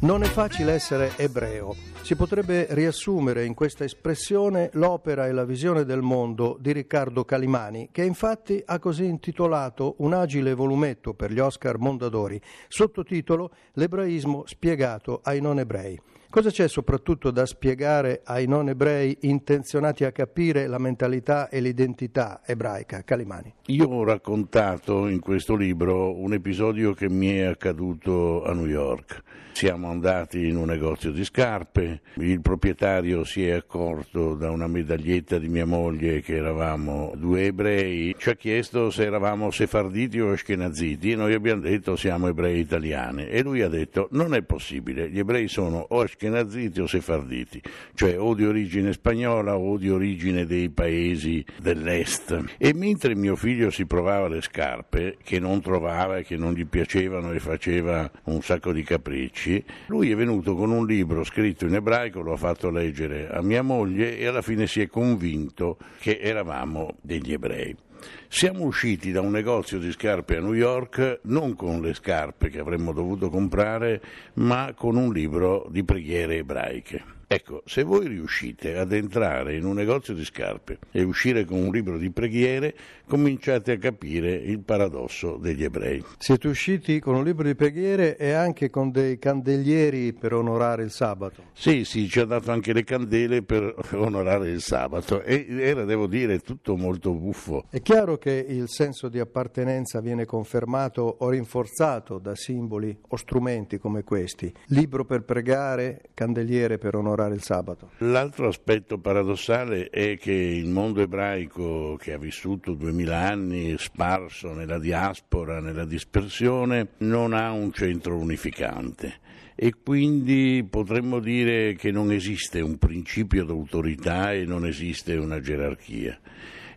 Non è facile essere ebreo. Si potrebbe riassumere in questa espressione l'opera e la visione del mondo di Riccardo Calimani, che infatti ha così intitolato un agile volumetto per gli Oscar Mondadori, sottotitolo L'ebraismo spiegato ai non ebrei. Cosa c'è soprattutto da spiegare ai non ebrei intenzionati a capire la mentalità e l'identità ebraica? Calimani. Io ho raccontato in questo libro un episodio che mi è accaduto a New York. Siamo andati in un negozio di scarpe, il proprietario si è accorto da una medaglietta di mia moglie che eravamo due ebrei, ci ha chiesto se eravamo sefarditi o ashkenaziti e noi abbiamo detto siamo ebrei italiani e lui ha detto non è possibile, gli ebrei sono o ashkenaziti o sefarditi, cioè o di origine spagnola o di origine dei paesi dell'est. E mentre mio figlio si provava le scarpe che non trovava e che non gli piacevano e faceva un sacco di capricci, lui è venuto con un libro scritto in ebraico, lo ha fatto leggere a mia moglie e alla fine si è convinto che eravamo degli ebrei. Siamo usciti da un negozio di scarpe a New York non con le scarpe che avremmo dovuto comprare, ma con un libro di preghiere ebraiche. Ecco, se voi riuscite ad entrare in un negozio di scarpe e uscire con un libro di preghiere, cominciate a capire il paradosso degli ebrei. Siete usciti con un libro di preghiere e anche con dei candelieri per onorare il sabato. Sì, sì, ci ha dato anche le candele per onorare il sabato e era, devo dire, tutto molto buffo. È chiaro che il senso di appartenenza viene confermato o rinforzato da simboli o strumenti come questi. Libro per pregare, candeliere per onorare il sabato. L'altro aspetto paradossale è che il mondo ebraico che ha vissuto duemila anni sparso nella diaspora, nella dispersione, non ha un centro unificante e quindi potremmo dire che non esiste un principio d'autorità e non esiste una gerarchia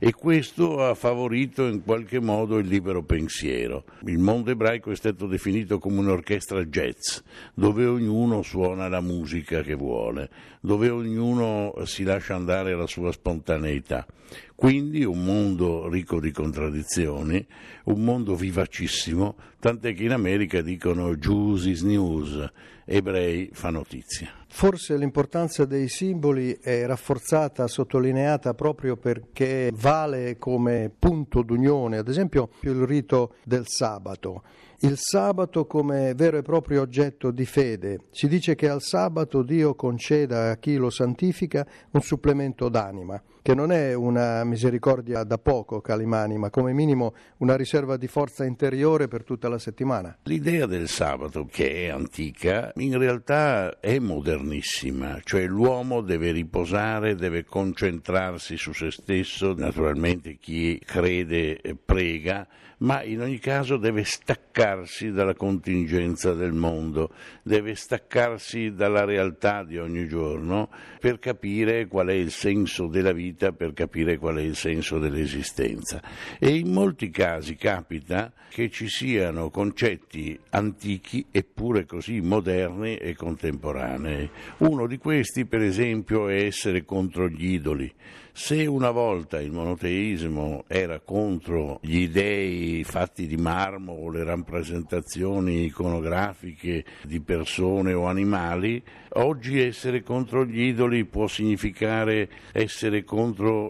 e questo ha favorito in qualche modo il libero pensiero. Il mondo ebraico è stato definito come un'orchestra jazz, dove ognuno suona la musica che vuole, dove ognuno si lascia andare alla sua spontaneità. Quindi un mondo ricco di contraddizioni, un mondo vivacissimo, tant'è che in America dicono Jews is news, ebrei fa notizia. Forse l'importanza dei simboli è rafforzata, sottolineata proprio perché vale come punto d'unione, ad esempio il rito del sabato. Il sabato come vero e proprio oggetto di fede. Si dice che al sabato Dio conceda a chi lo santifica un supplemento d'anima, che non è una misericordia da poco, Calimani, ma come minimo una riserva di forza interiore per tutta la settimana. L'idea del sabato, che è antica, in realtà è modernissima, cioè l'uomo deve riposare, deve concentrarsi su se stesso, naturalmente chi crede prega, ma in ogni caso deve staccarsi dalla contingenza del mondo, deve staccarsi dalla realtà di ogni giorno per capire qual è il senso della vita, per capire qual è il senso dell'esistenza. E in molti casi capita che ci siano concetti antichi eppure così moderni e contemporanei. Uno di questi, per esempio, è essere contro gli idoli. Se una volta il monoteismo era contro gli dei fatti di marmo o le rappresentazioni iconografiche di persone o animali, oggi essere contro gli idoli può significare essere contro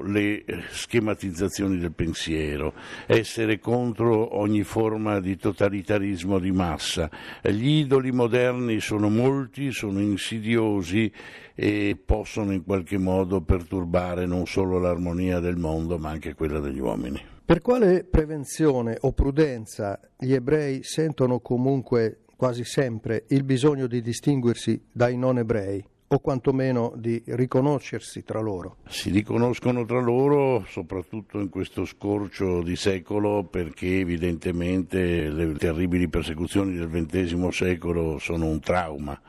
le schematizzazioni del pensiero, essere contro ogni forma di totalitarismo di massa. Gli idoli moderni sono molti, sono insidiosi e possono in qualche modo perturbare non solo l'armonia del mondo ma anche quella degli uomini. Per quale prevenzione o prudenza gli ebrei sentono comunque quasi sempre il bisogno di distinguersi dai non ebrei? O quantomeno di riconoscersi tra loro. Si riconoscono tra loro soprattutto in questo scorcio di secolo perché evidentemente le terribili persecuzioni del XX secolo sono un trauma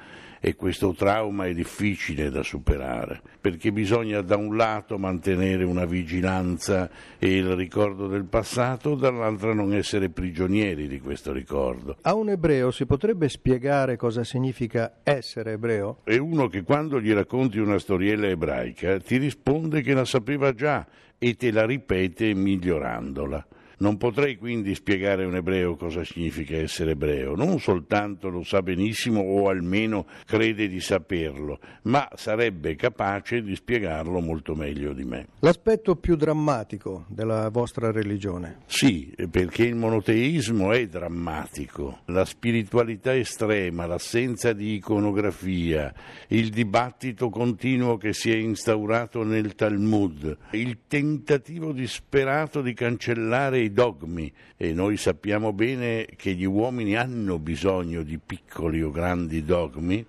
e questo trauma è difficile da superare, perché bisogna da un lato mantenere una vigilanza e il ricordo del passato, dall'altro non essere prigionieri di questo ricordo. A un ebreo si potrebbe spiegare cosa significa essere ebreo? È uno che quando gli racconti una storiella ebraica ti risponde che la sapeva già e te la ripete migliorandola. Non potrei quindi spiegare a un ebreo cosa significa essere ebreo, non soltanto lo sa benissimo o almeno crede di saperlo, ma sarebbe capace di spiegarlo molto meglio di me. L'aspetto più drammatico della vostra religione? Sì, perché il monoteismo è drammatico, la spiritualità estrema, l'assenza di iconografia, il dibattito continuo che si è instaurato nel Talmud, il tentativo disperato di cancellare i dogmi e noi sappiamo bene che gli uomini hanno bisogno di piccoli o grandi dogmi,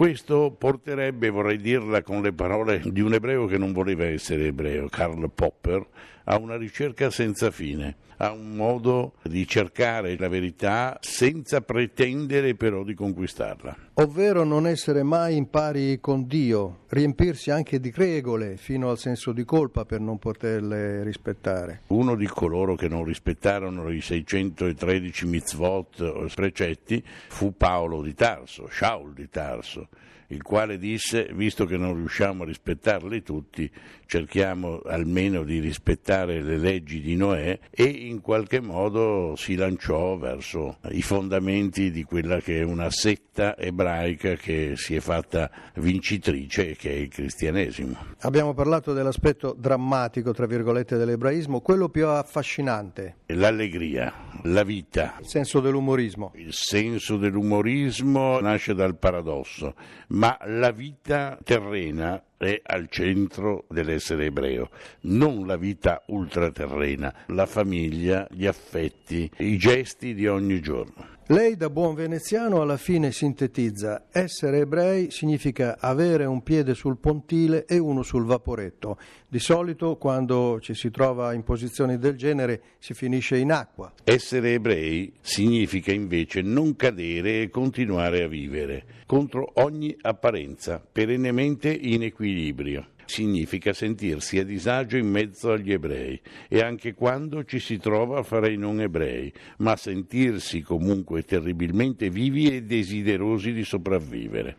questo porterebbe, vorrei dirla con le parole di un ebreo che non voleva essere ebreo, Karl Popper, a una ricerca senza fine, a un modo di cercare la verità senza pretendere però di conquistarla. Ovvero non essere mai in pari con Dio, riempirsi anche di regole fino al senso di colpa per non poterle rispettare. Uno di coloro che non rispettarono i 613 mitzvot o precetti fu Paolo di Tarso, Shaul di Tarso il quale disse, visto che non riusciamo a rispettarli tutti, cerchiamo almeno di rispettare le leggi di Noè e in qualche modo si lanciò verso i fondamenti di quella che è una setta ebraica che si è fatta vincitrice, che è il cristianesimo. Abbiamo parlato dell'aspetto drammatico, tra virgolette, dell'ebraismo, quello più affascinante. L'allegria, la vita. Il senso dell'umorismo. Il senso dell'umorismo nasce dal paradosso ma la vita terrena è al centro dell'essere ebreo, non la vita ultraterrena, la famiglia, gli affetti, i gesti di ogni giorno. Lei da buon veneziano alla fine sintetizza essere ebrei significa avere un piede sul pontile e uno sul vaporetto. Di solito quando ci si trova in posizioni del genere si finisce in acqua. Essere ebrei significa invece non cadere e continuare a vivere contro ogni apparenza, perennemente in equilibrio significa sentirsi a disagio in mezzo agli ebrei e anche quando ci si trova fra i non ebrei, ma sentirsi comunque terribilmente vivi e desiderosi di sopravvivere.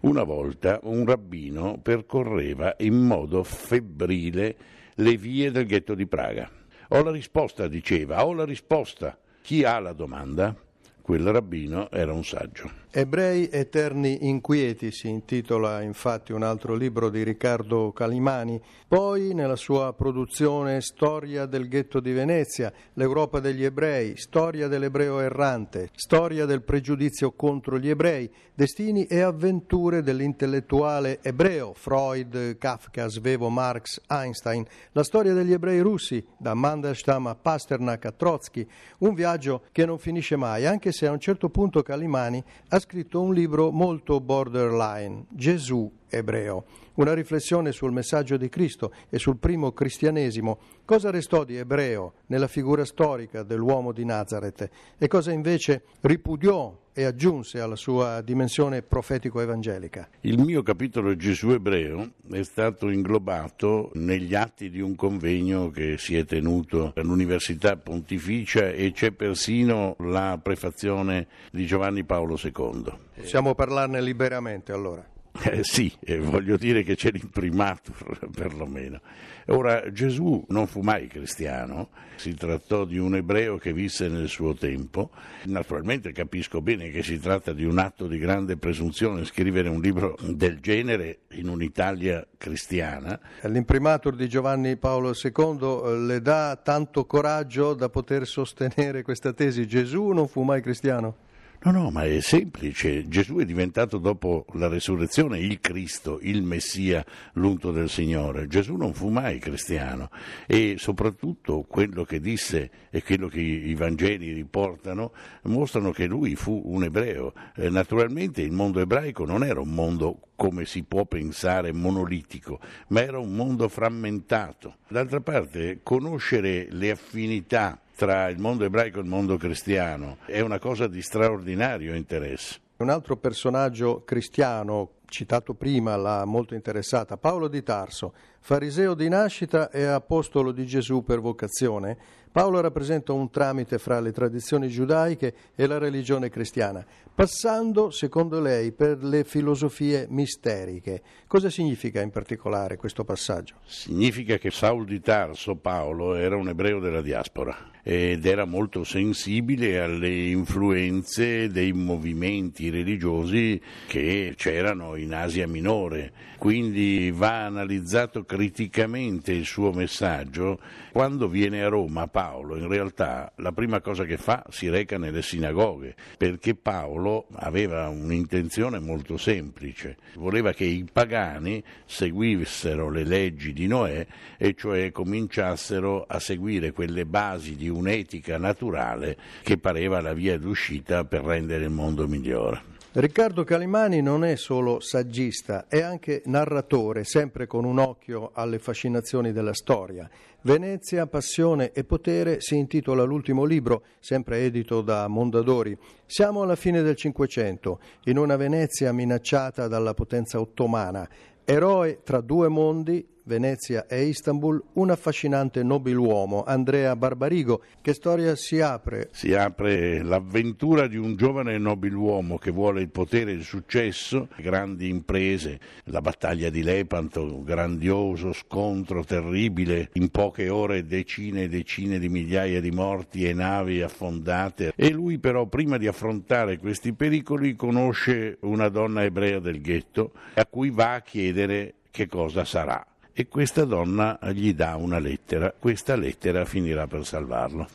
Una volta un rabbino percorreva in modo febbrile le vie del ghetto di Praga. Ho la risposta, diceva, ho la risposta. Chi ha la domanda? Quel rabbino era un saggio. Ebrei eterni inquieti si intitola infatti un altro libro di Riccardo Calimani, poi nella sua produzione Storia del ghetto di Venezia, l'Europa degli ebrei, Storia dell'ebreo errante, Storia del pregiudizio contro gli ebrei, Destini e avventure dell'intellettuale ebreo, Freud, Kafka, Svevo, Marx, Einstein, la storia degli ebrei russi, da Mandelstam a Pasternak a Trotsky, un viaggio che non finisce mai, anche se a un certo punto Calimani ha scritto un libro molto borderline, Gesù ebreo, una riflessione sul messaggio di Cristo e sul primo cristianesimo, cosa restò di ebreo nella figura storica dell'uomo di Nazareth e cosa invece ripudiò e aggiunse alla sua dimensione profetico-evangelica. Il mio capitolo Gesù ebreo è stato inglobato negli atti di un convegno che si è tenuto all'Università Pontificia e c'è persino la prefazione di Giovanni Paolo II. Possiamo parlarne liberamente allora. Eh, sì, eh, voglio dire che c'è l'imprimatur perlomeno. Ora, Gesù non fu mai cristiano, si trattò di un ebreo che visse nel suo tempo. Naturalmente capisco bene che si tratta di un atto di grande presunzione scrivere un libro del genere in un'Italia cristiana. L'imprimatur di Giovanni Paolo II eh, le dà tanto coraggio da poter sostenere questa tesi. Gesù non fu mai cristiano? No, no, ma è semplice. Gesù è diventato dopo la resurrezione il Cristo, il Messia, l'unto del Signore. Gesù non fu mai cristiano e soprattutto quello che disse e quello che i Vangeli riportano mostrano che lui fu un ebreo. Eh, naturalmente il mondo ebraico non era un mondo come si può pensare monolitico, ma era un mondo frammentato. D'altra parte, conoscere le affinità tra il mondo ebraico e il mondo cristiano è una cosa di straordinario interesse. Un altro personaggio cristiano citato prima, l'ha molto interessata, Paolo di Tarso, fariseo di nascita e apostolo di Gesù per vocazione, Paolo rappresenta un tramite fra le tradizioni giudaiche e la religione cristiana, passando, secondo lei, per le filosofie misteriche. Cosa significa in particolare questo passaggio? Significa che Saul di Tarso, Paolo, era un ebreo della diaspora ed era molto sensibile alle influenze dei movimenti religiosi che c'erano in Asia Minore. Quindi va analizzato criticamente il suo messaggio. Quando viene a Roma Paolo, in realtà la prima cosa che fa si reca nelle sinagoghe, perché Paolo aveva un'intenzione molto semplice, voleva che i pagani seguissero le leggi di Noè e cioè cominciassero a seguire quelle basi di un'etica naturale che pareva la via d'uscita per rendere il mondo migliore. Riccardo Calimani non è solo saggista, è anche narratore, sempre con un occhio alle fascinazioni della storia. Venezia, passione e potere si intitola l'ultimo libro, sempre edito da Mondadori. Siamo alla fine del Cinquecento, in una Venezia minacciata dalla potenza ottomana. Eroe tra due mondi, Venezia e Istanbul, un affascinante nobiluomo, Andrea Barbarigo. Che storia si apre? Si apre l'avventura di un giovane nobiluomo che vuole il potere e il successo, grandi imprese, la battaglia di Lepanto, grandioso scontro terribile, in poche ore decine e decine di migliaia di morti e navi affondate. E lui però prima di affrontare questi pericoli conosce una donna ebrea del ghetto a cui va a chiedere che cosa sarà e questa donna gli dà una lettera. Questa lettera finirà per salvarlo.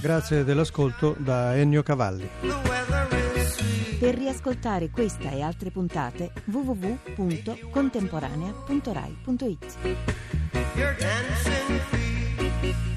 Grazie dell'ascolto da Ennio Cavalli. Per riascoltare questa e altre puntate www.contemporanea.rai.it